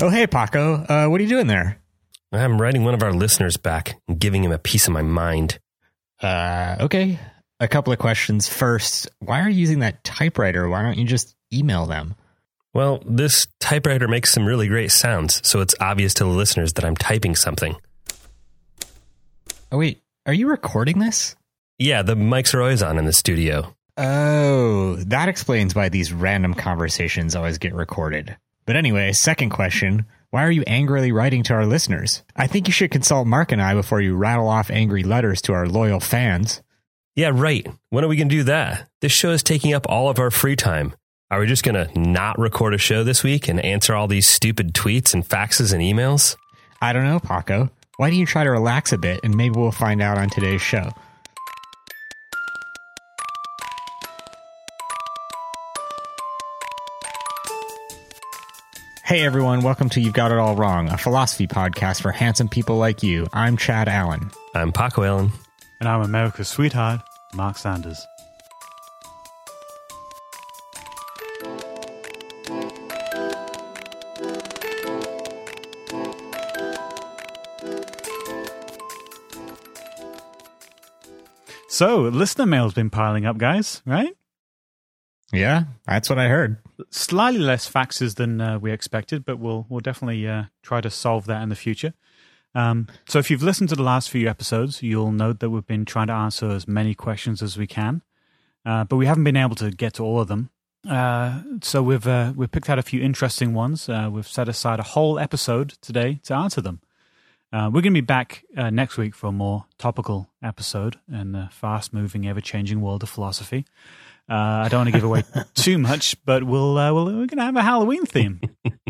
Oh, hey, Paco. Uh, what are you doing there? I'm writing one of our listeners back and giving him a piece of my mind. Uh, okay. A couple of questions. First, why are you using that typewriter? Why don't you just email them? Well, this typewriter makes some really great sounds, so it's obvious to the listeners that I'm typing something. Oh, wait. Are you recording this? Yeah, the mics are always on in the studio. Oh, that explains why these random conversations always get recorded. But anyway, second question. Why are you angrily writing to our listeners? I think you should consult Mark and I before you rattle off angry letters to our loyal fans. Yeah, right. When are we going to do that? This show is taking up all of our free time. Are we just going to not record a show this week and answer all these stupid tweets and faxes and emails? I don't know, Paco. Why don't you try to relax a bit and maybe we'll find out on today's show? Hey everyone, welcome to You've Got It All Wrong, a philosophy podcast for handsome people like you. I'm Chad Allen. I'm Paco Allen. And I'm America's sweetheart, Mark Sanders. So, listener mail's been piling up, guys, right? Yeah, that's what I heard. Slightly less faxes than uh, we expected, but we'll we'll definitely uh, try to solve that in the future. Um, so, if you've listened to the last few episodes, you'll note that we've been trying to answer as many questions as we can, uh, but we haven't been able to get to all of them. Uh, so we've uh, we've picked out a few interesting ones. Uh, we've set aside a whole episode today to answer them. Uh, we're going to be back uh, next week for a more topical episode in the fast moving, ever changing world of philosophy. Uh, I don't want to give away too much, but we'll, uh, we'll we're going to have a Halloween theme.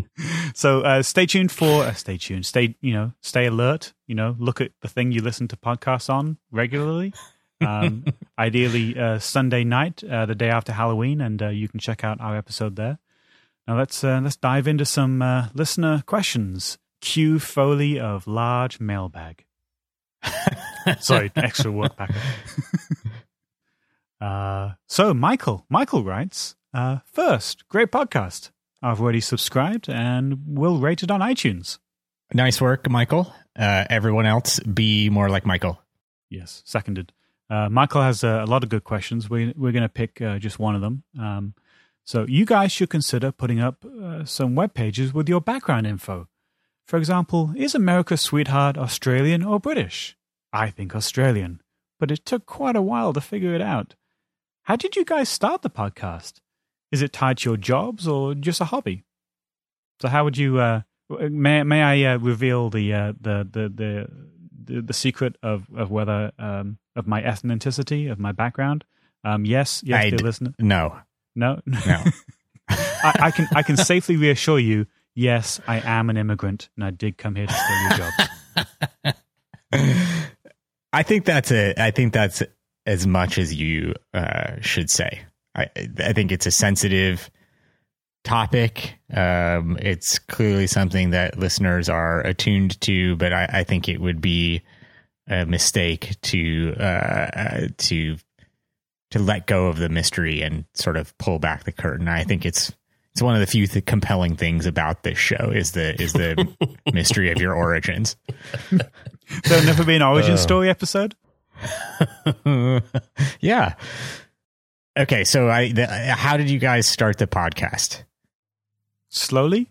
so uh, stay tuned for uh, stay tuned. Stay you know stay alert. You know look at the thing you listen to podcasts on regularly. Um, ideally Sunday night, the day after Halloween, and you can check out our episode there. Now let's let's dive into some listener questions. Q Foley of large mailbag. Sorry, extra work back. Uh, so, Michael, Michael writes, uh, first, great podcast. I've already subscribed and will rate it on iTunes. Nice work, Michael. Uh, everyone else, be more like Michael. Yes, seconded. Uh, Michael has a, a, lot of good questions. We, we're going to pick uh, just one of them. Um, so, you guys should consider putting up uh, some web pages with your background info. For example, is America's sweetheart Australian or British? I think Australian, but it took quite a while to figure it out. How did you guys start the podcast? Is it tied to your jobs or just a hobby? So how would you uh, may may I uh, reveal the, uh, the, the the the the secret of of whether um, of my ethnicity of my background? Um, yes, yes, dear d- listener. No, no, no. I, I can I can safely reassure you yes, I am an immigrant and I did come here to steal your jobs. I think that's it. I think that's as much as you uh, should say. I, I think it's a sensitive topic. Um, it's clearly something that listeners are attuned to, but I, I think it would be a mistake to uh, to to let go of the mystery and sort of pull back the curtain. I think it's it's one of the few th- compelling things about this show is the is the mystery of your origins. There'll never be an origin uh, story episode. yeah. Okay, so I the, how did you guys start the podcast? Slowly.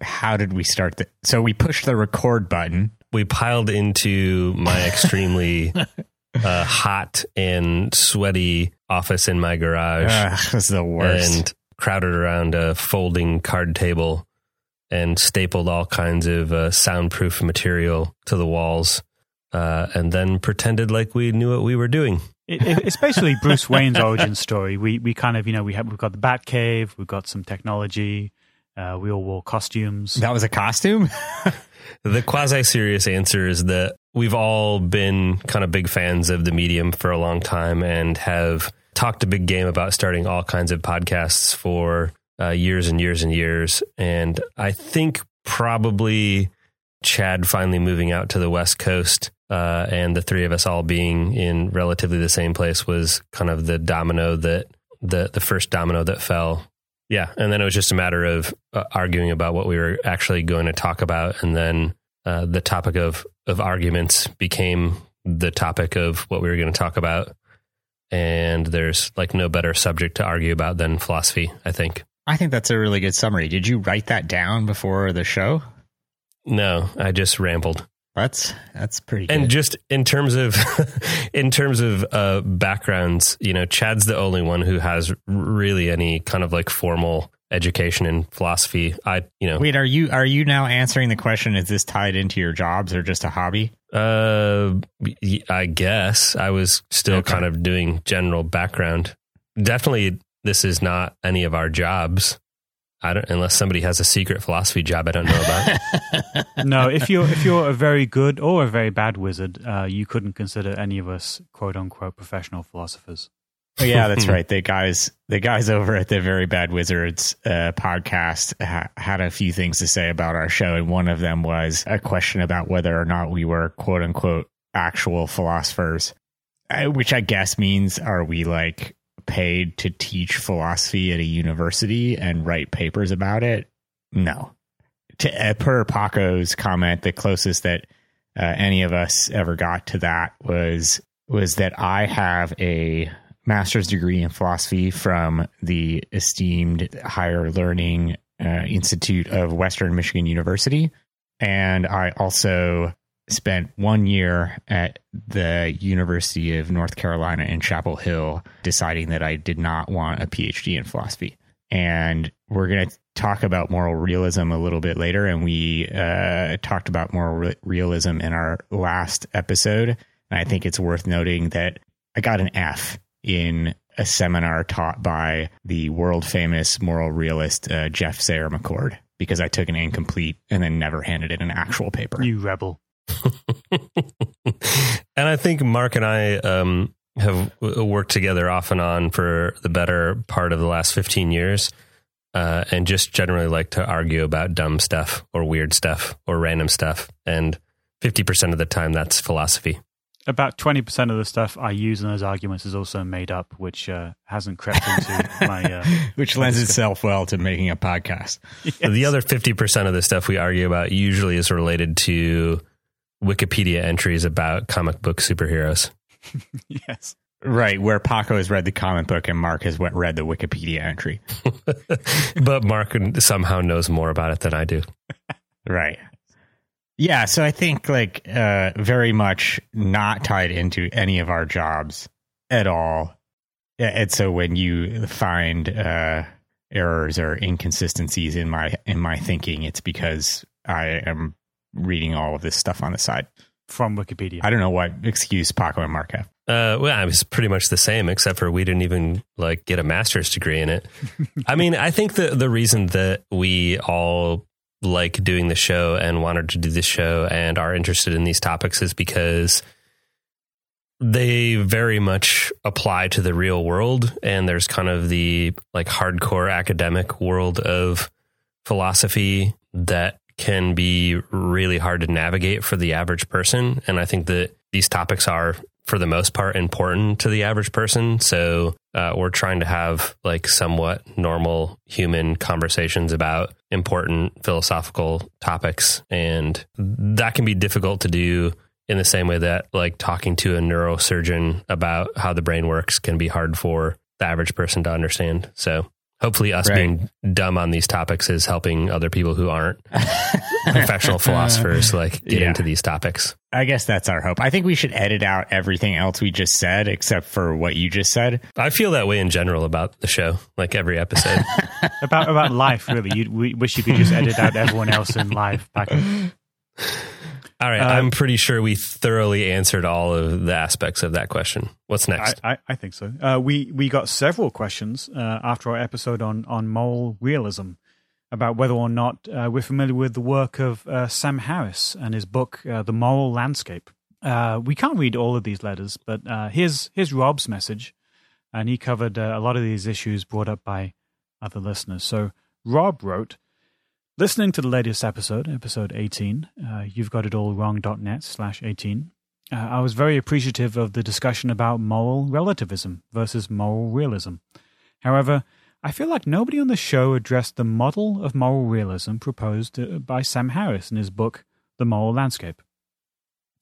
How did we start the? So we pushed the record button. We piled into my extremely uh, hot and sweaty office in my garage. Was the worst. And crowded around a folding card table and stapled all kinds of uh, soundproof material to the walls, uh, and then pretended like we knew what we were doing. It, it, it's basically Bruce Wayne's origin story. We we kind of you know we have we've got the Bat Cave, we've got some technology, uh, we all wore costumes. That was a costume. the quasi serious answer is that we've all been kind of big fans of the medium for a long time and have talked a big game about starting all kinds of podcasts for uh, years and years and years. And I think probably Chad finally moving out to the West Coast uh, and the three of us all being in relatively the same place was kind of the domino that the the first domino that fell Yeah, and then it was just a matter of uh, arguing about what we were actually going to talk about, and then uh, the topic of of arguments became the topic of what we were going to talk about. And there's like no better subject to argue about than philosophy. I think. I think that's a really good summary. Did you write that down before the show? No, I just rambled. That's that's pretty. Good. And just in terms of in terms of uh, backgrounds, you know, Chad's the only one who has really any kind of like formal education in philosophy. I, you know, wait, are you are you now answering the question? Is this tied into your jobs or just a hobby? Uh, I guess I was still okay. kind of doing general background. Definitely, this is not any of our jobs. I don't unless somebody has a secret philosophy job I don't know about. no, if you're if you're a very good or a very bad wizard, uh, you couldn't consider any of us quote unquote professional philosophers. Oh, yeah, that's right. The guys, the guys over at the Very Bad Wizards uh, podcast ha- had a few things to say about our show, and one of them was a question about whether or not we were quote unquote actual philosophers, uh, which I guess means are we like paid to teach philosophy at a university and write papers about it? No. To, uh, per Paco's comment, the closest that uh, any of us ever got to that was was that I have a master's degree in philosophy from the esteemed Higher Learning uh, Institute of Western Michigan University, and I also spent one year at the University of North Carolina in Chapel Hill deciding that I did not want a PhD in philosophy. And we're going to talk about moral realism a little bit later. And we uh, talked about moral re- realism in our last episode. And I think it's worth noting that I got an F in a seminar taught by the world famous moral realist uh, Geoff Sayre-McCord because I took an incomplete and then never handed in an actual paper. You rebel. and I think Mark and I um, have worked together off and on for the better part of the last 15 years. Uh, and just generally like to argue about dumb stuff or weird stuff or random stuff. And 50% of the time, that's philosophy. About 20% of the stuff I use in those arguments is also made up, which uh, hasn't crept into my. Uh, which lends itself well to making a podcast. Yes. The other 50% of the stuff we argue about usually is related to Wikipedia entries about comic book superheroes. yes. Right, where Paco has read the comic book and Mark has read the Wikipedia entry. but Mark somehow knows more about it than I do. right. Yeah, so I think like uh, very much not tied into any of our jobs at all. And so when you find uh, errors or inconsistencies in my in my thinking, it's because I am reading all of this stuff on the side from Wikipedia. I don't know what excuse Paco and Mark have. Uh, well, I was pretty much the same, except for we didn't even like get a master's degree in it. I mean, I think the the reason that we all like doing the show and wanted to do the show and are interested in these topics is because they very much apply to the real world and there's kind of the like hardcore academic world of philosophy that can be really hard to navigate for the average person. And I think that these topics are, for the most part, important to the average person. So uh, we're trying to have like somewhat normal human conversations about important philosophical topics. And that can be difficult to do in the same way that like talking to a neurosurgeon about how the brain works can be hard for the average person to understand. So hopefully us right. being dumb on these topics is helping other people who aren't professional philosophers like get yeah. into these topics. I guess that's our hope. I think we should edit out everything else we just said except for what you just said. I feel that way in general about the show like every episode. About about life really. You we wish you could just edit out everyone else in life. back all right, uh, I'm pretty sure we thoroughly answered all of the aspects of that question. What's next? I, I, I think so. Uh, we we got several questions uh, after our episode on on moral realism about whether or not uh, we're familiar with the work of uh, Sam Harris and his book uh, The Moral Landscape. we can't read all of these letters, but here's here's Rob's message, and he covered a lot of these issues brought up by other listeners. So Rob wrote. Listening to the latest episode, episode 18, uh, you've got it all wrong.net slash 18, uh, I was very appreciative of the discussion about moral relativism versus moral realism. However, I feel like nobody on the show addressed the model of moral realism proposed uh, by Sam Harris in his book, The Moral Landscape.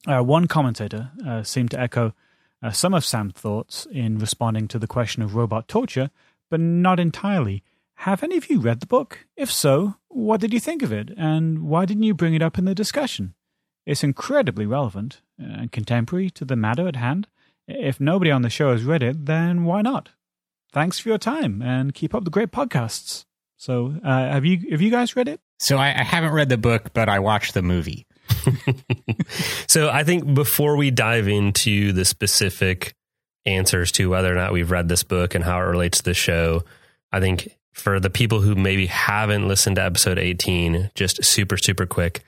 Uh, one commentator uh, seemed to echo uh, some of Sam's thoughts in responding to the question of robot torture, but not entirely. Have any of you read the book? If so, what did you think of it, and why didn't you bring it up in the discussion? It's incredibly relevant and contemporary to the matter at hand. If nobody on the show has read it, then why not? Thanks for your time and keep up the great podcasts. So, uh, have you have you guys read it? So I, I haven't read the book, but I watched the movie. so I think before we dive into the specific answers to whether or not we've read this book and how it relates to the show, I think for the people who maybe haven't listened to episode 18, just super, super quick,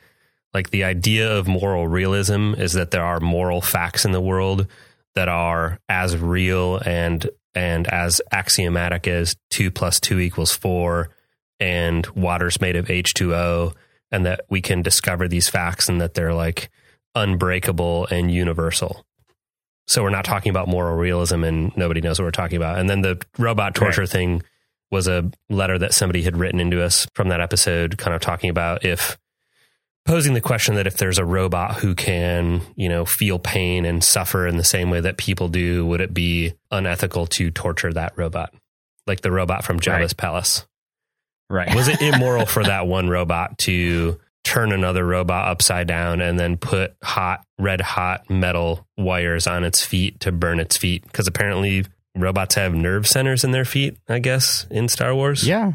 like the idea of moral realism is that there are moral facts in the world that are as real and and as axiomatic as two plus two equals four and water's made of H2O and that we can discover these facts and that they're like unbreakable and universal. So we're not talking about moral realism and nobody knows what we're talking about. And then the robot torture right. thing was a letter that somebody had written into us from that episode, kind of talking about if posing the question that if there's a robot who can, you know, feel pain and suffer in the same way that people do, would it be unethical to torture that robot? Like the robot from Jabba's right. palace. Right. Was it immoral for that one robot to turn another robot upside down and then put hot, red hot metal wires on its feet to burn its feet? Because apparently robots have nerve centers in their feet, I guess, in Star Wars. Yeah.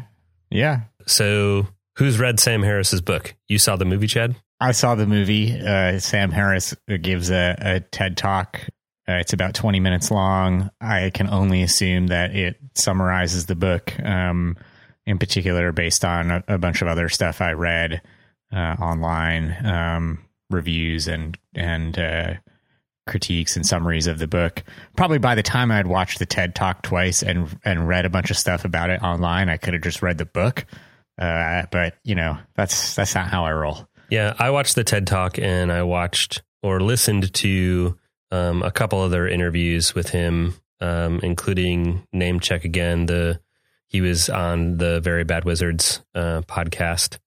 Yeah. So who's read Sam Harris's book? You saw the movie, Chad? I saw the movie. Uh, Sam Harris gives a, a TED talk. Uh, it's about 20 minutes long. I can only assume that it summarizes the book. Um, in particular based on a, a bunch of other stuff I read uh, online, um, reviews and and uh, critiques and summaries of the book. Probably by the time I had watched the TED Talk twice and and read a bunch of stuff about it online, I could have just read the book. Uh, but you know, that's that's not how I roll. Yeah, I watched the TED Talk and I watched or listened to um, a couple other interviews with him, um, including name check again the he was on the Very Bad Wizards uh, podcast.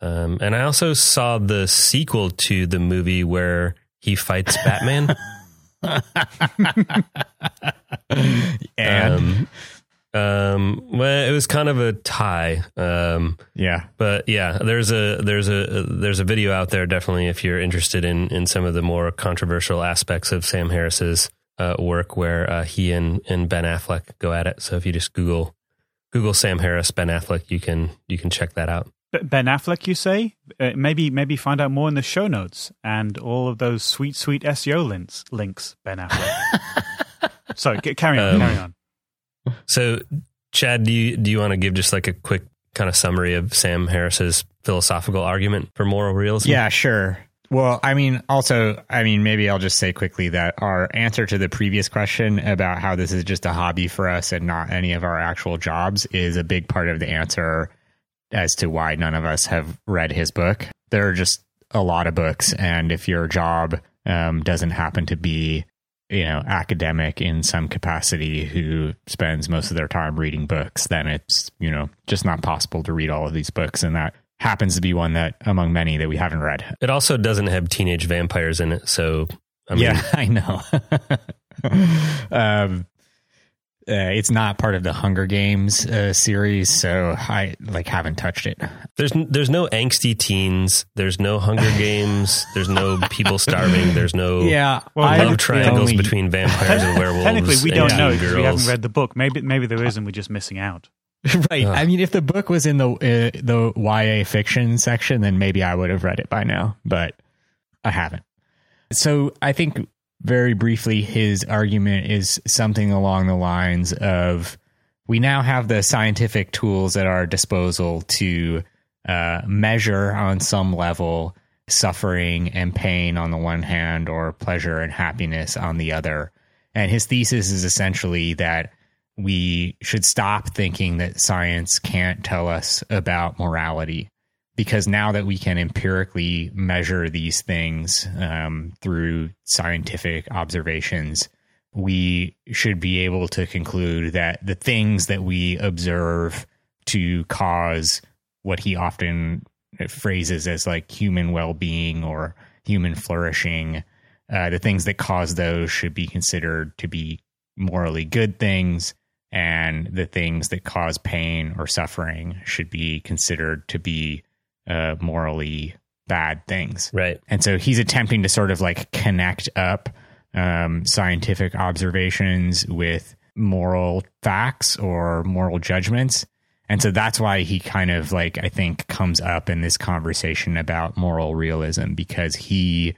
Um, and I also saw the sequel to the movie where he fights Batman. and um, um, well, it was kind of a tie. Um, yeah, but yeah, there's a there's a there's a video out there definitely if you're interested in in some of the more controversial aspects of Sam Harris's uh, work where uh, he and and Ben Affleck go at it. So if you just Google Google Sam Harris, Ben Affleck. You can you can check that out. Ben Affleck, you say? Uh, maybe maybe find out more in the show notes and all of those sweet sweet SEO links. Links, Ben Affleck. Sorry, carry on, um, carry on. So, Chad, do you do you want to give just like a quick kind of summary of Sam Harris's philosophical argument for moral realism? Yeah, sure. Well, I mean, also, I mean, maybe I'll just say quickly that our answer to the previous question about how this is just a hobby for us and not any of our actual jobs is a big part of the answer as to why none of us have read his book. There are just a lot of books, and if your job um, doesn't happen to be, you know, academic in some capacity who spends most of their time reading books, then it's, you know, just not possible to read all of these books. And that happens to be one that among many that we haven't read. It also doesn't have teenage vampires in it, so I mean, yeah, I know. um, uh, it's not part of the Hunger Games uh, series, so I like haven't touched it. There's there's no angsty teens. There's no Hunger Games. there's no people starving. There's no yeah well, love triangles only, between vampires and werewolves. Technically, we don't know because we haven't read the book. Maybe maybe there is, and we're just missing out. right. I mean, if the book was in the uh, the YA fiction section, then maybe I would have read it by now, but I haven't. So I think very briefly, his argument is something along the lines of we now have the scientific tools at our disposal to uh, measure on some level suffering and pain on the one hand, or pleasure and happiness on the other. And his thesis is essentially that we should stop thinking that science can't tell us about morality because now that we can empirically measure these things um, through scientific observations, we should be able to conclude that the things that we observe to cause what he often phrases as like human well-being or human flourishing uh, the things that cause those should be considered to be morally good things and the things that cause pain or suffering should be considered to be uh, morally bad things Right. and so he's attempting to sort of like connect up um, scientific observations with moral facts or moral judgments. And so that's why he kind of like, I think, comes up in this conversation about moral realism because he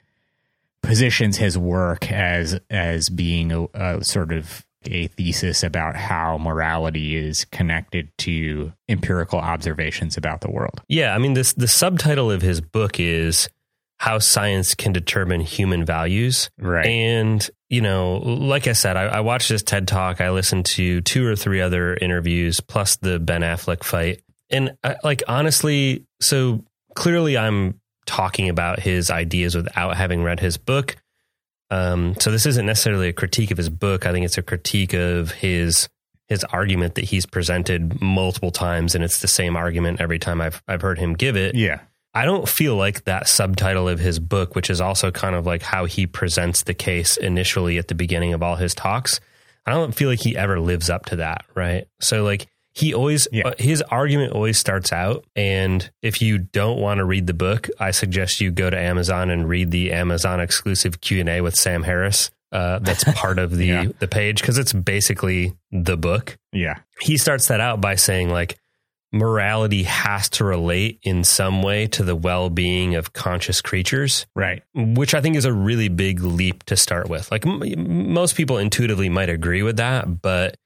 positions his work as as being a, a sort of a thesis about how morality is connected to empirical observations about the world. Yeah, I mean this the subtitle of his book is How Science Can Determine Human Values. Right. And, you know, like I said, I, I watched this TED talk. I listened to two or three other interviews plus the Ben Affleck fight. And I, like honestly, so clearly I'm talking about his ideas without having read his book. Um, so this isn't necessarily a critique of his book. I think it's a critique of his his argument that he's presented multiple times, and it's the same argument every time I've I've heard him give it. yeah. I don't feel like that subtitle of his book, which is also kind of like how he presents the case initially at the beginning of all his talks. I don't feel like he ever lives up to that, right? So like he always Yeah. uh, his argument always starts out and if you don't want to read the book, I suggest you go to Amazon and read the Amazon exclusive Q&A with Sam Harris. Uh, that's part of the Yeah. the page because it's basically the book Yeah. he starts that out by saying like morality has to relate in some way to the well-being of conscious creatures Right. which i think is a really big leap to start with like m- most people intuitively might agree with that but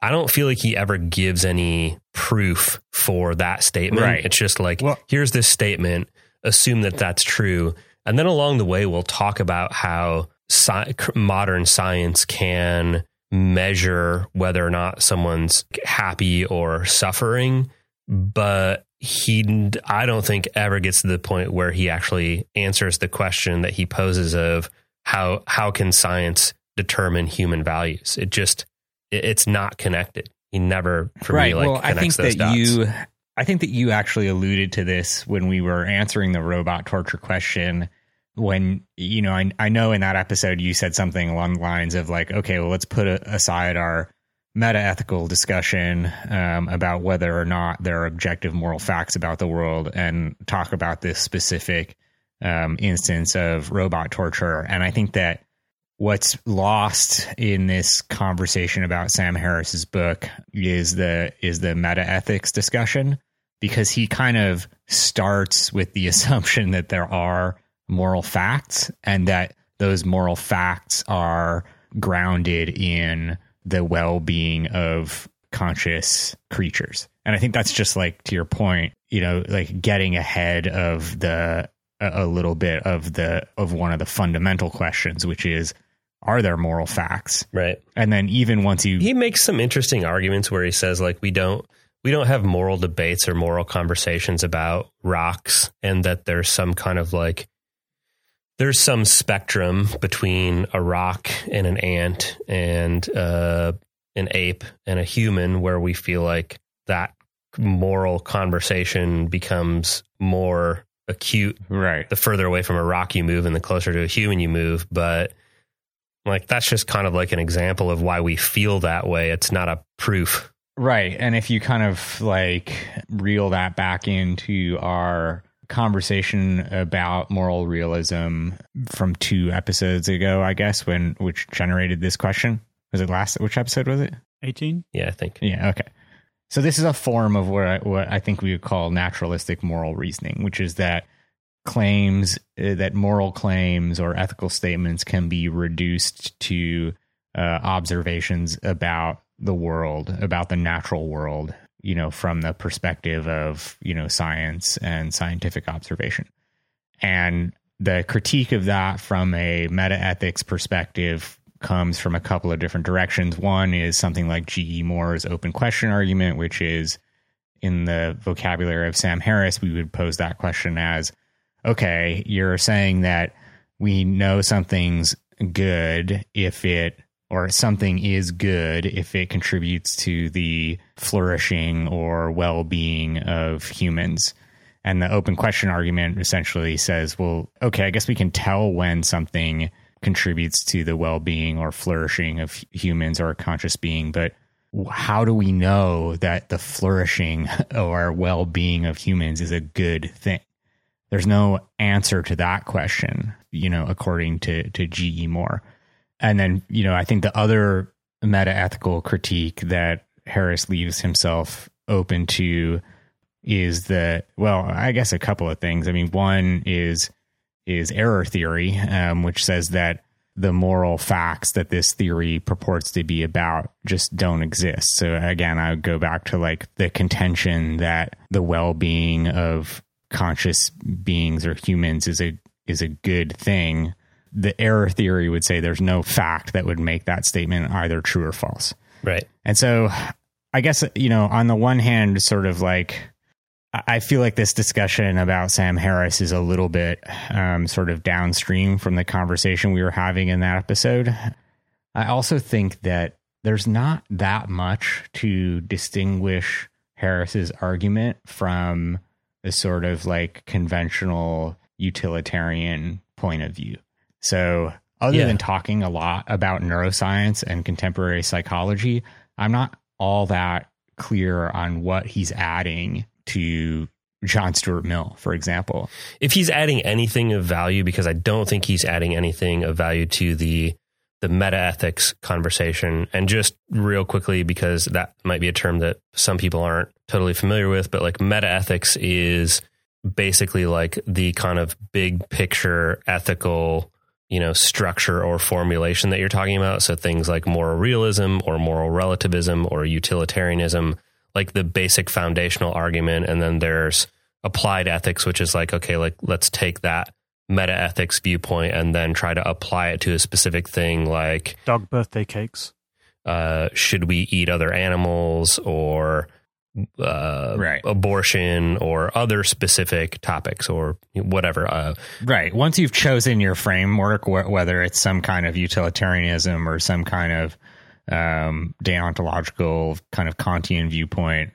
i don't feel like he ever gives any proof for that statement. Right. it's just like Well- here's this statement assume that that's true. And then along the way we'll talk about how sci- modern science can measure whether or not someone's happy or suffering. But he i don't think ever gets to the point where he actually answers the question that he poses of how how can science determine human values? It just it's not connected he never for me like well, I think that dots. you, I think that you actually alluded to this when we were answering the robot torture question. When you know, I, I know in that episode you said something along the lines of like, okay, well, let's put a, aside our meta ethical discussion um, about whether or not there are objective moral facts about the world and talk about this specific um, instance of robot torture. And I think that what's lost in this conversation about Sam Harris's book is the is the meta ethics discussion because he kind of starts with the assumption that there are moral facts and that those moral facts are grounded in the well-being of conscious creatures. And I think that's just like to your point, you know, like getting ahead of the a a little bit of the of one of the fundamental questions which is are there moral facts? right And then even once you he makes some interesting arguments where he says like we don't we don't have moral debates or moral conversations about rocks and that there's some kind of like there's some spectrum between a rock and an ant and uh, an ape and a human where we feel like that moral conversation becomes more acute right. the further away from a rock you move and the closer to a human you move. But like that's just kind of like an example of why we feel that way. It's not a proof. Right. And if you kind of like reel that back into our conversation about moral realism from two episodes ago, I guess, when which generated this question. Was it last which episode was it? 18? Yeah, I think. Yeah, okay. So this is a form of what I, what I think we would call naturalistic moral reasoning, which is that claims uh, that moral claims or ethical statements can be reduced to uh, observations about the world, about the natural world, you know, from the perspective of, you know, science and scientific observation. And the critique of that from a meta ethics perspective comes from a couple of different directions. One is something like G.E. Moore's open question argument, which is in the vocabulary of Sam Harris, we would pose that question as okay, you're saying that we know something's good if it or something is good if it contributes to the flourishing or well being of humans. And the open question argument essentially says, well, okay, I guess we can tell when something contributes to the well being or flourishing of humans or a conscious being, but how do we know that the flourishing or well being of humans is a good thing? There's no answer to that question, you know, according to, to G.E. Moore. And then, you know, I think the other meta ethical critique that Harris leaves himself open to is that, well, I guess a couple of things. I mean, one is is error theory, um, which says that the moral facts that this theory purports to be about just don't exist. So again, I would go back to like the contention that the well-being of conscious beings or humans is a is a good thing the error theory would say there's no fact that would make that statement either true or false. Right. And so I guess, you know, on the one hand, sort of like, I feel like this discussion about Sam Harris is a little bit um, sort of downstream from the conversation we were having in that episode. I also think that there's not that much to distinguish Harris's argument from the sort of like conventional utilitarian point of view. So, other yeah. than talking a lot about neuroscience and contemporary psychology, I'm not all that clear on what he's adding to John Stuart Mill, for example. If he's adding anything of value, because I don't think he's adding anything of value to the the meta ethics conversation. And just real quickly, because that might be a term that some people aren't totally familiar with, but like meta ethics is basically like the kind of big picture ethical you know structure or formulation that you're talking about so things like moral realism or moral relativism or utilitarianism like the basic foundational argument and then there's applied ethics which is like okay like let's take that meta ethics viewpoint and then try to apply it to a specific thing like dog birthday cakes uh, should we eat other animals or uh, right. abortion or other specific topics or whatever. Uh, right. Once you've chosen your framework, wh- whether it's some kind of utilitarianism or some kind of um, deontological kind of Kantian viewpoint,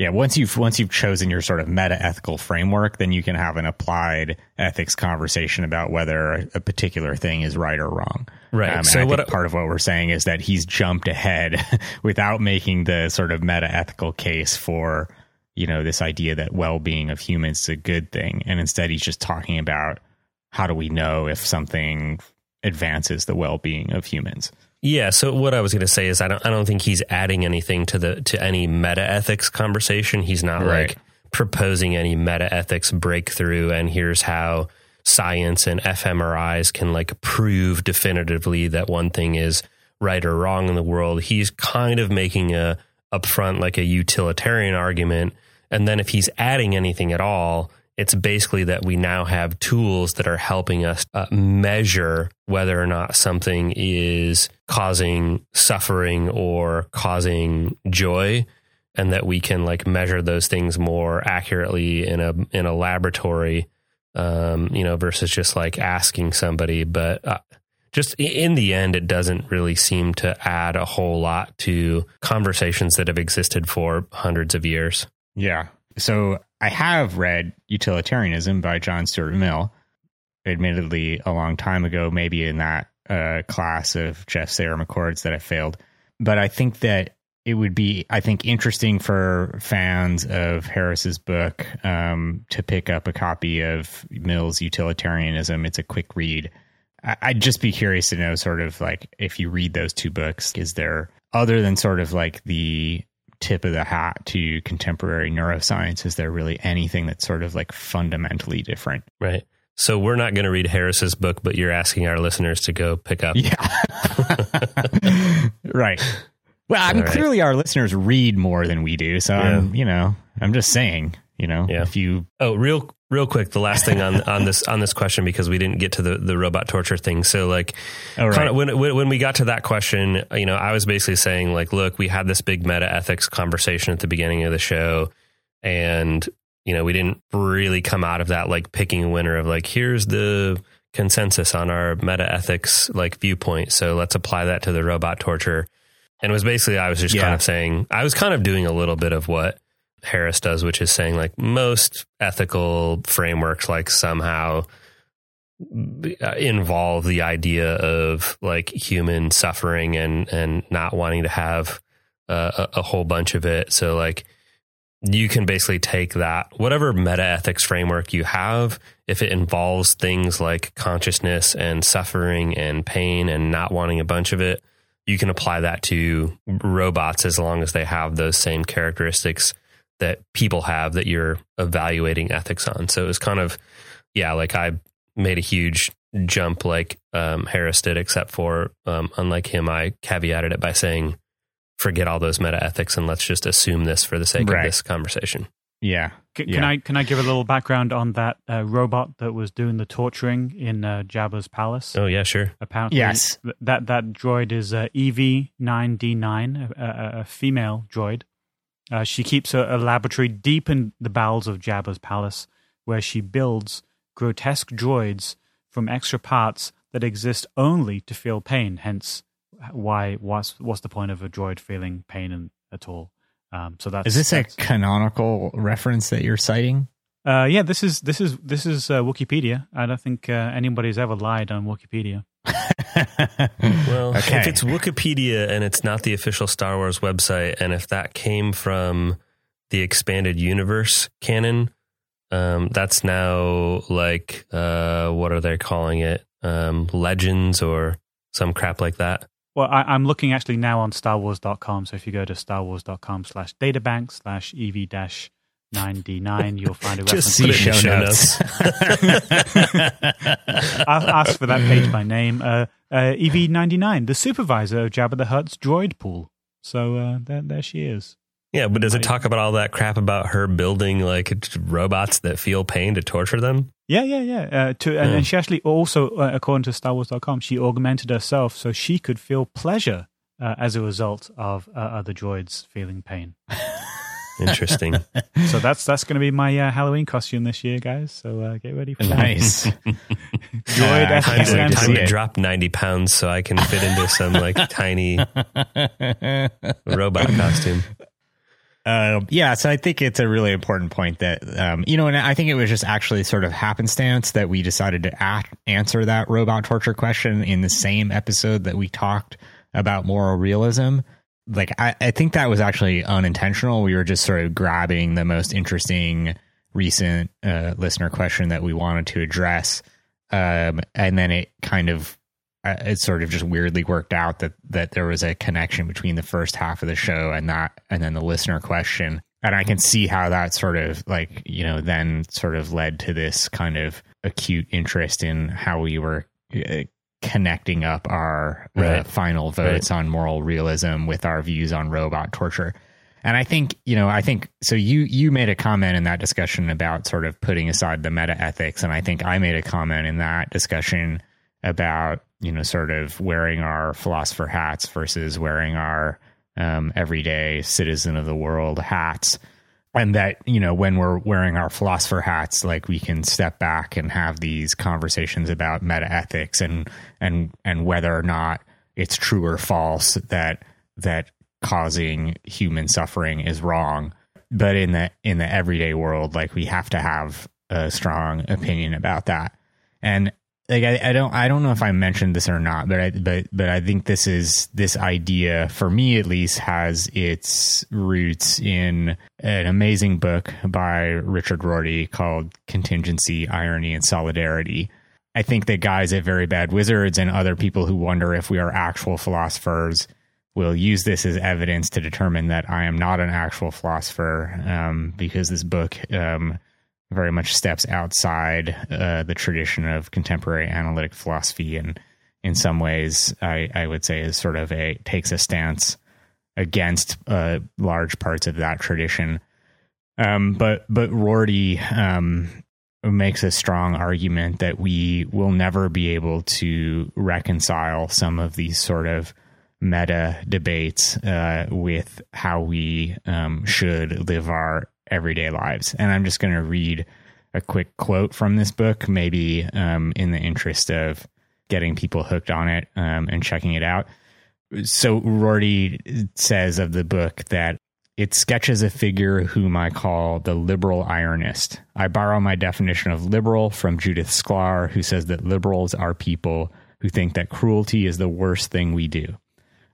yeah, once you've once you've chosen your sort of meta ethical framework, then you can have an applied ethics conversation about whether a particular thing is right or wrong. Right. Um, so what part of what we're saying is that he's jumped ahead without making the sort of meta ethical case for you know this idea that well being of humans is a good thing, and instead he's just talking about how do we know if something advances the well being of humans. Yeah. So what I was going to say is I don't I don't think he's adding anything to the to any meta ethics conversation. He's not right. like proposing any meta ethics breakthrough and here's how science and fMRIs can like prove definitively that one thing is right or wrong in the world. He's kind of making a upfront like a utilitarian argument and then if he's adding anything at all, it's basically that we now have tools that are helping us uh, measure whether or not something is causing suffering or causing joy and that we can like measure those things more accurately in a in a laboratory um, you know versus just like asking somebody. But uh, just in the end it doesn't really seem to add a whole lot to conversations that have existed for hundreds of years. Yeah. So I have read Utilitarianism by John Stuart Mill, admittedly a long time ago, maybe in that uh, class of Geoff Sayre-McCord's that I failed. But I think that it would be, I think, interesting for fans of Harris's book um, to pick up a copy of Mill's Utilitarianism. It's a quick read. I'd just be curious to know, sort of like, if you read those two books, is there, other than sort of like the tip of the hat to contemporary neuroscience is there really anything that's sort of like fundamentally different right so we're not going to read harris's book but you're asking our listeners to go pick up yeah right well i mean right. clearly our listeners read more than we do so yeah. i'm you know i'm just saying you know yeah. if you oh real real quick, the last thing on on this on this question because we didn't get to the the robot torture thing. So like, oh, right. kind of when when we got to that question, you know, I was basically saying like, look, we had this big meta ethics conversation at the beginning of the show, and you know, we didn't really come out of that like picking a winner of like, here's the consensus on our meta ethics like viewpoint. So let's apply that to the robot torture. And it was basically, I was just Yeah. kind of saying, I was kind of doing a little bit of what Harris does, which is saying like most ethical frameworks, like somehow uh, involve the idea of like human suffering and, and not wanting to have uh, a, a whole bunch of it. So like, you can basically take that whatever meta ethics framework you have if it involves things like consciousness and suffering and pain and not wanting a bunch of it you can apply that to robots as long as they have those same characteristics that people have that you're evaluating ethics on so it was kind of yeah like i made a huge jump like um, harris did except for um, unlike him i caveated it by saying forget all those meta ethics and let's just assume this for the sake Right. of this conversation. Yeah. C- Yeah. Can I can I give a little background on that uh, robot that was doing the torturing in uh, Jabba's palace? Oh yeah, sure. Apparently, Yes. th- that that droid is uh, EV9D9, a, a, a female droid. Uh, she keeps a, a laboratory deep in the bowels of Jabba's palace, where she builds grotesque droids from extra parts that exist only to feel pain. Hence, why what's what's the point of a droid feeling pain in, at all? Um, so that's Is this a canonical reference that you're citing? Uh, yeah, this is this is this is uh, Wikipedia. I don't think uh, anybody's ever lied on Wikipedia. Well, Okay. if it's Wikipedia and it's not the official Star Wars website, and if that came from the expanded universe canon, um, that's now like uh, what are they calling it? Um, legends or some crap like that. Well, I, I'm looking actually now on StarWars.com. So if you go to StarWars.com slash databank slash EV dash 9D9, you'll find a reference. Just See show the notes. I'll ask for that page by name. Uh, uh, EV99, the supervisor of Jabba the Hutt's droid pool. So uh, there, there she is. Yeah, but does it talk about all that crap about her building like robots that feel pain to torture them? Yeah, yeah, yeah. Uh, to, and, Yeah. and she actually also, uh, according to StarWars.com, she augmented herself so she could feel pleasure uh, as a result of uh, other droids feeling pain. Interesting. So that's that's going to be my uh, Halloween costume this year, guys. So uh, get ready for that. nice. Droid Uh, time to, time to drop 90 pounds so I can fit into some like tiny robot costume. Um, yeah, so I think it's a really important point that, um, you know, and I think it was just actually sort of happenstance that we decided to a- answer that robot torture question in the same episode that we talked about moral realism. Like, I, I think that was actually unintentional. We were just sort of grabbing the most interesting recent uh, listener question that we wanted to address. Um, and then it kind of uh, it sort of just weirdly worked out that that there was a connection between the first half of the show and that and then the listener question and i can see how that sort of like you know then sort of led to this kind of acute interest in how we were uh, connecting up our uh, final votes on moral realism with our views on robot torture. And i think you know i think so you you made a comment in that discussion about sort of putting aside the meta ethics and i think i made a comment in that discussion about you know sort of wearing our philosopher hats versus wearing our um, everyday citizen of the world hats and that you know when we're wearing our philosopher hats like we can step back and have these conversations about meta ethics and and and whether or not it's true or false that that causing human suffering is wrong. But in the in the everyday world like we have to have a strong opinion about that. And like I, I don't I don't know if I mentioned this or not, but I but but I think this is this idea for me at least has its roots in an amazing book by Richard Rorty called Contingency, Irony, and Solidarity. I think that guys at Very Bad Wizards and other people who wonder if we are actual philosophers will use this as evidence to determine that I am not an actual philosopher um, because this book um, very much steps outside uh, the tradition of contemporary analytic philosophy, and in some ways, I, I would say is sort of a takes a stance against uh, large parts of that tradition. Um, but but Rorty um, makes a strong argument that we will never be able to reconcile some of these sort of meta debates uh, with how we um, should live our everyday lives. And I'm just going to read a quick quote from this book, maybe um, in the interest of getting people hooked on it um, and checking it out. So Rorty says of the book that it sketches a figure whom I call the liberal ironist. I borrow my definition of liberal from Judith Shklar, who says that liberals are people who think that cruelty is the worst thing we do.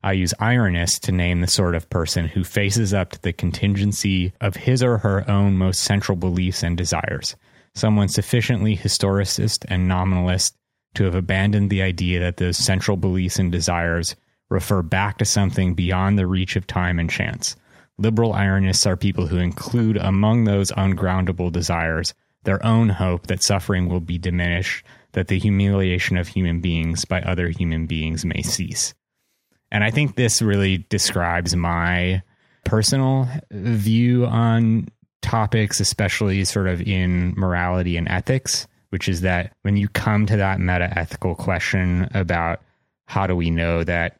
I use ironist to name the sort of person who faces up to the contingency of his or her own most central beliefs and desires. Someone sufficiently historicist and nominalist to have abandoned the idea that those central beliefs and desires refer back to something beyond the reach of time and chance. Liberal ironists are people who include among those ungroundable desires their own hope that suffering will be diminished, that the humiliation of human beings by other human beings may cease. And I think this really describes my personal view on topics, especially sort of in morality and ethics, which is that when you come to that meta ethical question about how do we know that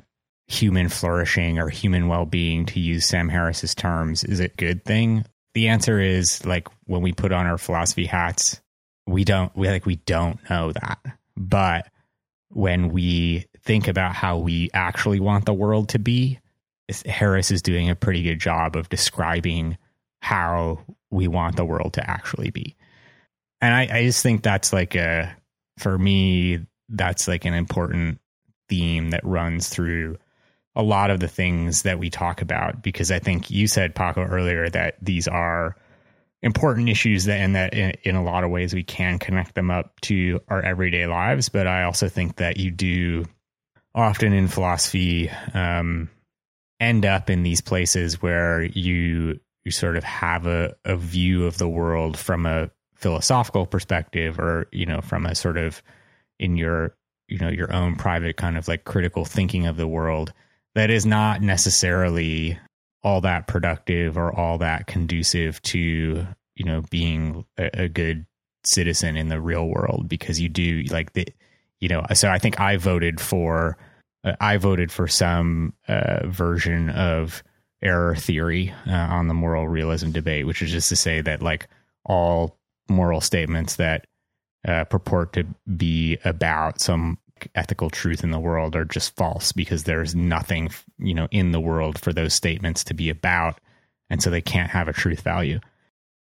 human flourishing or human well being, to use Sam Harris's terms, is a good thing? The answer is like when we put on our philosophy hats, we don't we like we don't know that. But when we think about how we actually want the world to be, Harris is doing a pretty good job of describing how we want the world to actually be. And I, I just think that's like a for me, that's like an important theme that runs through a lot of the things that we talk about because I think you said Paco earlier that these are important issues that and that in, in, a lot of ways we can connect them up to our everyday lives but I also think that you do often in philosophy um, end up in these places where you you sort of have a, a view of the world from a philosophical perspective or you know from a sort of in your you know your own private kind of like critical thinking of the world that is not necessarily all that productive or all that conducive to you know being a, a good citizen in the real world because you do like the you know so i think i voted for i voted for some uh, version of error theory uh, on the moral realism debate which is just to say that like all moral statements that uh, purport to be about some ethical truth in the world are just false because there's nothing you know in the world for those statements to be about and so they can't have a truth value.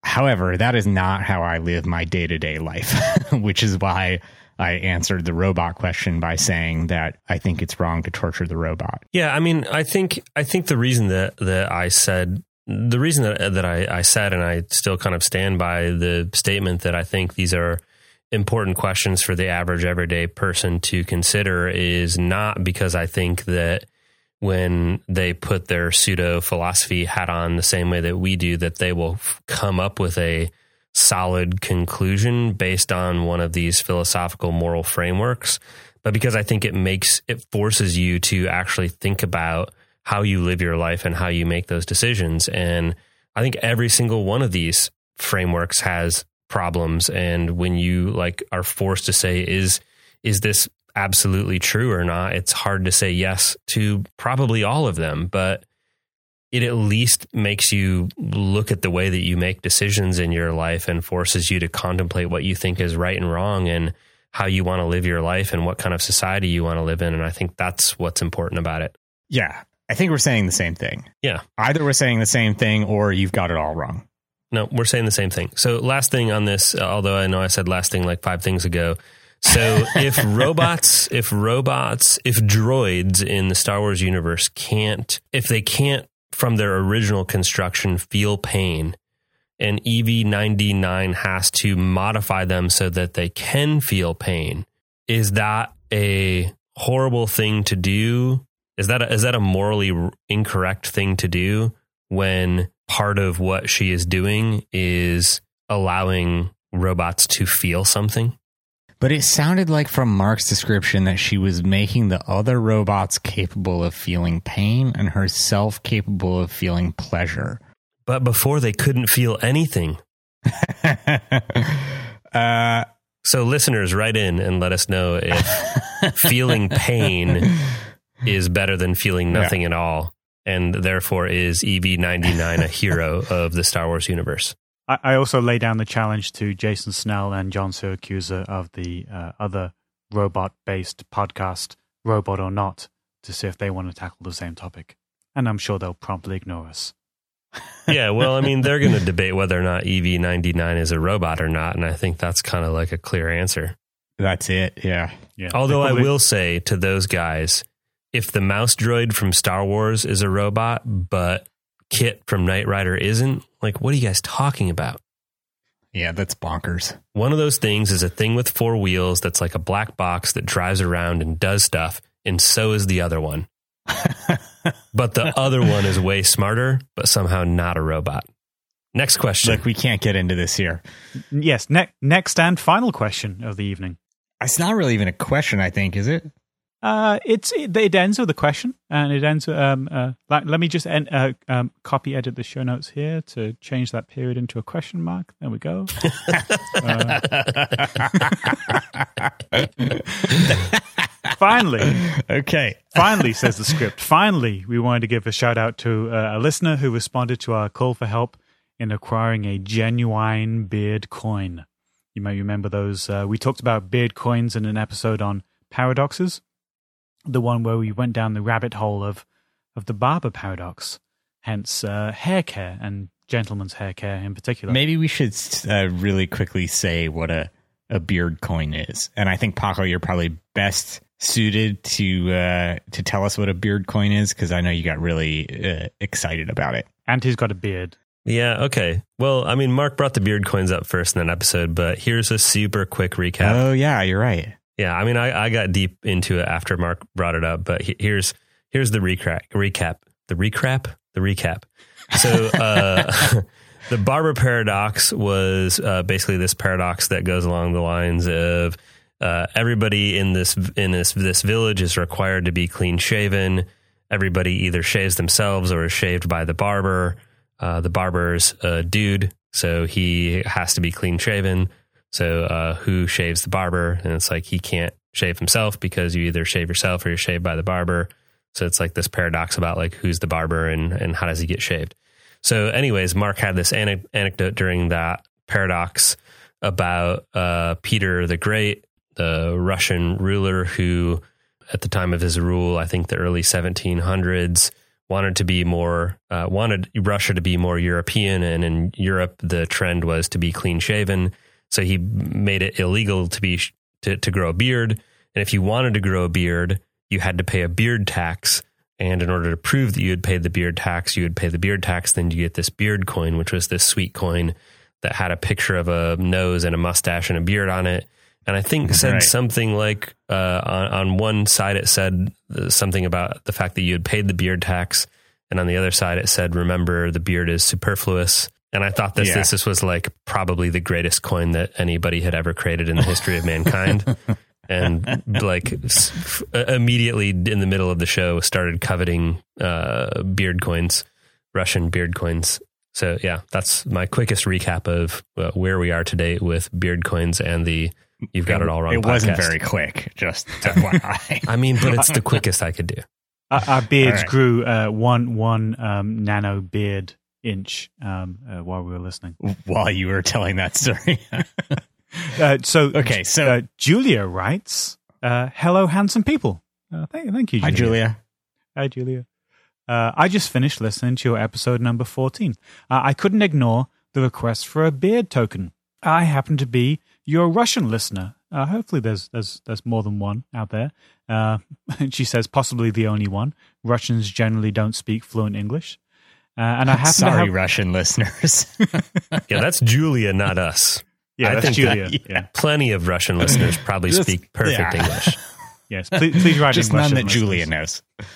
However that is not how i live my day-to-day life which is why i answered the robot question by saying that i think it's wrong to torture the robot. Yeah i mean i think i think the reason that that i said the reason that that I, I said and i still kind of stand by the statement that i think these are important questions for the average everyday person to consider is not because I think that when they put their pseudo philosophy hat on the same way that we do, that they will come up with a solid conclusion based on one of these philosophical moral frameworks, but because I think it makes it forces you to actually think about how you live your life and how you make those decisions. And I think every single one of these frameworks has problems and when you like are forced to say is is this absolutely true or not it's hard to say yes to probably all of them but it at least makes you look at the way that you make decisions in your life and forces you to contemplate what you think is right and wrong and how you want to live your life and what kind of society you want to live in and i think that's what's important about it yeah i think we're saying the same thing yeah either we're saying the same thing or you've got it all wrong no, we're saying the same thing. So, last thing on this, uh, although I know I said last thing like five things ago. So, if robots, if robots, if droids in the Star Wars universe can't, if they can't from their original construction feel pain, and EV99 has to modify them so that they can feel pain, is that a horrible thing to do? Is that a, is that a morally incorrect thing to do when part of what she is doing is allowing robots to feel something. But it sounded like from Mark's description that she was making the other robots capable of feeling pain and herself capable of feeling pleasure. But before they couldn't feel anything. uh, so, listeners, write in and let us know if feeling pain is better than feeling nothing yeah. at all and therefore is EV99 a hero of the Star Wars universe? I, I also lay down the challenge to Jason Snell and John Siracusa of the uh, other robot-based podcast, Robot or Not, to see if they want to tackle the same topic. And I'm sure they'll promptly ignore us. yeah, well, I mean, they're going to debate whether or not EV99 is a robot or not, and I think that's kind of like a clear answer. That's it. Yeah. Yeah. Although I will say to those guys, if the mouse droid from Star Wars is a robot, but KITT from Knight Rider isn't, like, what are you guys talking about? Yeah, that's bonkers. One of those things is a thing with four wheels that's like a black box that drives around and does stuff, and so is the other one. but the other one is way smarter, but somehow not a robot. Next question. Look, we can't get into this here. Yes. Ne- next and final question of the evening. It's not really even a question, I think, is it? Uh, it's it, it ends with a question, and it ends. with, Um, uh, like, let me just en- uh, um, copy edit the show notes here to change that period into a question mark. There we go. Finally, okay. finally, says the script. Finally, we wanted to give a shout out to uh, a listener who responded to our call for help in acquiring a genuine beard coin. You may remember those. Uh, we talked about beard coins in an episode on paradoxes, the one where we went down the rabbit hole of of the barber paradox, hence uh, hair care and gentleman's hair care in particular. Maybe we should uh, really quickly say what a, a beard coin is. And I think, Paco, you're probably best suited to uh, to tell us what a beard coin is because I know you got really uh, excited about it. And he's got a beard. Yeah, okay. Well, I mean, Mark brought the beard coins up first in that episode, but here's a super quick recap. Oh, yeah, you're right. Yeah, I mean, I, I got deep into it after Mark brought it up, but he- here's here's the recap. Recap. The recap. The recap. So uh, the barber paradox was uh, basically this paradox that goes along the lines of uh, everybody in this in this this village is required to be clean shaven. Everybody either shaves themselves or is shaved by the barber. Uh, the barber's a dude, so he has to be clean shaven. So uh, who shaves the barber? And it's like he can't shave himself because you either shave yourself or you're shaved by the barber. So it's like this paradox about like who's the barber and and how does he get shaved. So, anyways, Mark had this ane- anecdote during that paradox about uh, Peter the Great, the Russian ruler who, at the time of his rule, I think the early 1700s, wanted to be more uh, wanted Russia to be more European, and in Europe the trend was to be clean shaven. So he made it illegal to be to, to grow a beard, and if you wanted to grow a beard, you had to pay a beard tax. And in order to prove that you had paid the beard tax, you would pay the beard tax. Then you get this beard coin, which was this sweet coin that had a picture of a nose and a mustache and a beard on it. And I think said Right. something like uh, on, on one side it said uh, something about the fact that you had paid the beard tax, and on the other side it said, "Remember, the beard is superfluous." And I thought this Yeah. this, this was like probably the greatest coin that anybody had ever created in the history of mankind. and like s- f- immediately in the middle of the show started coveting uh, beard coins, Russian beard coins. So yeah, that's my quickest recap of uh, where we are today with beard coins and the you've got it all wrong. It wasn't very quick, just FYI. I mean, but it's the quickest I could do. Our, our beards right. grew uh, one one um, nano beard inch um, uh, while we were listening. While you were telling that story. Uh, so okay, so uh, Julia writes, uh, "Hello, handsome people." Uh, thank, thank you, hi, Julia. Hi, Julia. Uh, I just finished listening to your episode number 14. Uh, I couldn't ignore the request for a beard token. I happen to be your Russian listener. Uh, hopefully, there's, there's, there's more than one out there. Uh, she says, possibly the only one. Russians generally don't speak fluent English. Uh, and I happen Sorry, to have. Russian listeners. Yeah, that's Julia, not us. Yeah, I that's think Julia. that- yeah. Plenty of Russian listeners probably Just- speak perfect yeah. English. Yes. Please, please write just in none that Julia listeners. knows.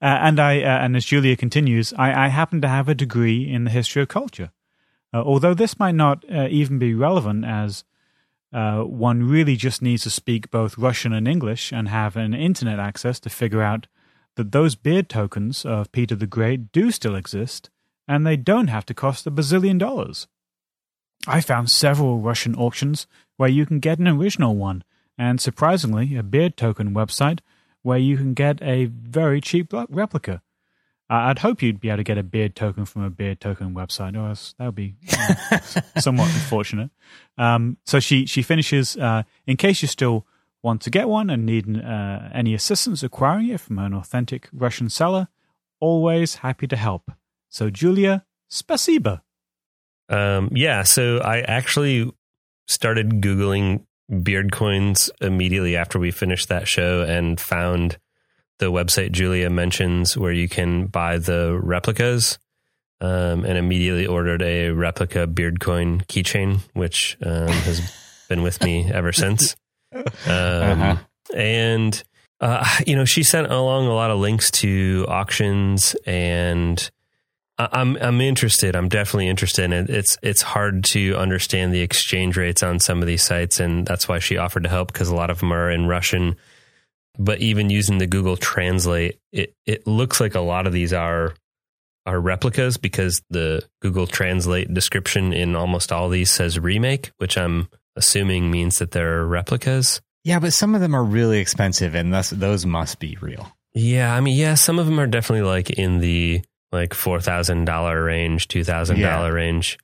Uh, and I, uh, and as Julia continues, I, I happen to have a degree in the history of culture. Uh, although this might not uh, even be relevant, as uh, one really just needs to speak both Russian and English and have an internet access to figure out that those beard tokens of Peter the Great do still exist, and they don't have to cost a bazillion dollars. I found several Russian auctions where you can get an original one, and surprisingly, a beard token website where you can get a very cheap replica. I'd hope you'd be able to get a beard token from a beard token website. Or else that would be uh, somewhat unfortunate. Um, so she she finishes. Uh, in case you're still want to get one and need uh, any assistance acquiring it from an authentic Russian seller, always happy to help. So Julia, spasiba. Um, yeah, so I actually started googling beard coins immediately after we finished that show and found the website Julia mentions where you can buy the replicas. Um, and immediately ordered a replica beard coin keychain, which um, has been with me ever since. Um, uh-huh. And uh, you know, she sent along a lot of links to auctions, and I'm I'm interested. I'm definitely interested. And it's it's hard to understand the exchange rates on some of these sites, and that's why she offered to help because a lot of them are in Russian but even using the Google Translate, it it looks like a lot of these are are replicas because the Google Translate description in almost all these says remake, which I'm assuming means that they're replicas. Yeah, but some of them are really expensive, and thus those must be real. Yeah, I mean, yeah, some of them are definitely like in the like four thousand dollar range, two thousand yeah. dollar range.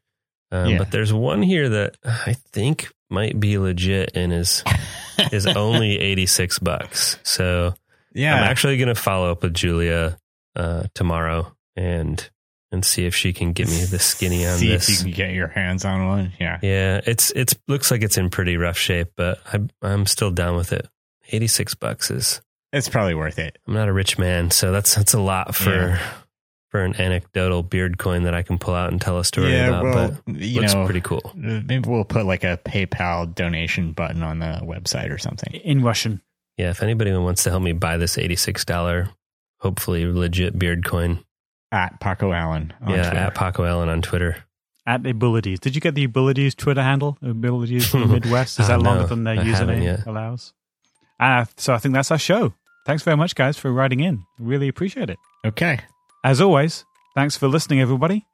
Um, yeah. But there's one here that I think might be legit and is is only 86 bucks. So yeah, I'm actually going to follow up with Julia uh, tomorrow and and see if she can get me the skinny on see this. See if you can get your hands on one. Yeah, yeah. It's it's looks like it's in pretty rough shape, but I'm I'm still down with it. 86 bucks is it's probably worth it. I'm not a rich man, so that's that's a lot for. Yeah for an anecdotal beard coin that I can pull out and tell a story yeah, about. Well, but you looks know, pretty cool. Uh, maybe we'll put like a PayPal donation button on the website or something in Russian. Yeah, if anybody wants to help me buy this eighty-six dollar, hopefully legit beard coin, at Paco Allen. yeah, Twitter. at Paco Allen on Twitter. At Abilities. Did you get the Abilities Twitter handle? Abilities from Midwest. Is that longer than their username allows? Uh, so I think that's our show. Thanks very much, guys, for writing in. Really appreciate it. Okay. As always, thanks for listening, everybody.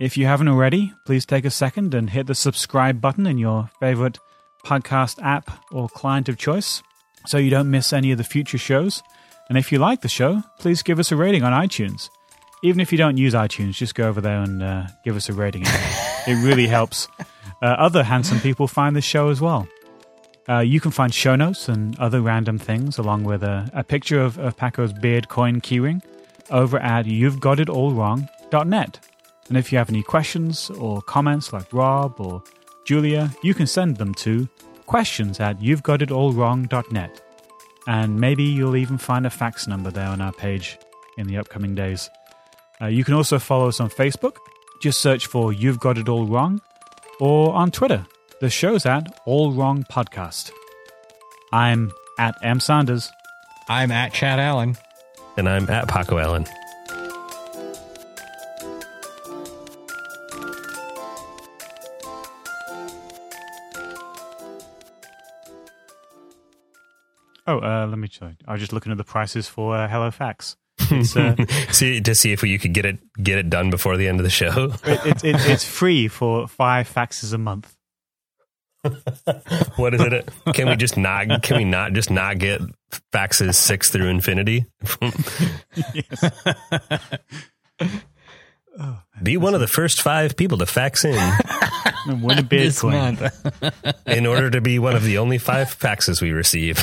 If you haven't already, please take a second and hit the subscribe button in your favorite podcast app or client of choice so you don't miss any of the future shows. And if you like the show, please give us a rating on iTunes. Even if you don't use iTunes, just go over there and uh, give us a rating. it really helps uh, other handsome people find the show as well. Uh, you can find show notes and other random things, along with a, a picture of, of Paco's beard coin keyring over at you'vegotitallwrong.net. And if you have any questions or comments like Rob or Julia, you can send them to questions at you'vegotitallwrong.net. And maybe you'll even find a fax number there on our page in the upcoming days. Uh, you can also follow us on Facebook. Just search for You've Got It All Wrong. Or on Twitter. The show's at All Wrong Podcast. I'm at M. Sanders. I'm at Chad Allen and I'm at Paco Allen. Oh, uh, let me show. I was just looking at the prices for uh, HelloFax. Uh, see to see if you could get it get it done before the end of the show. it, it, it, it's free for five faxes a month. what is it? Can we just not? Can we not just not get faxes six through infinity? oh, Be one of the first five people to fax in. Win a Bitcoin. in order to be one of the only five faxes we receive.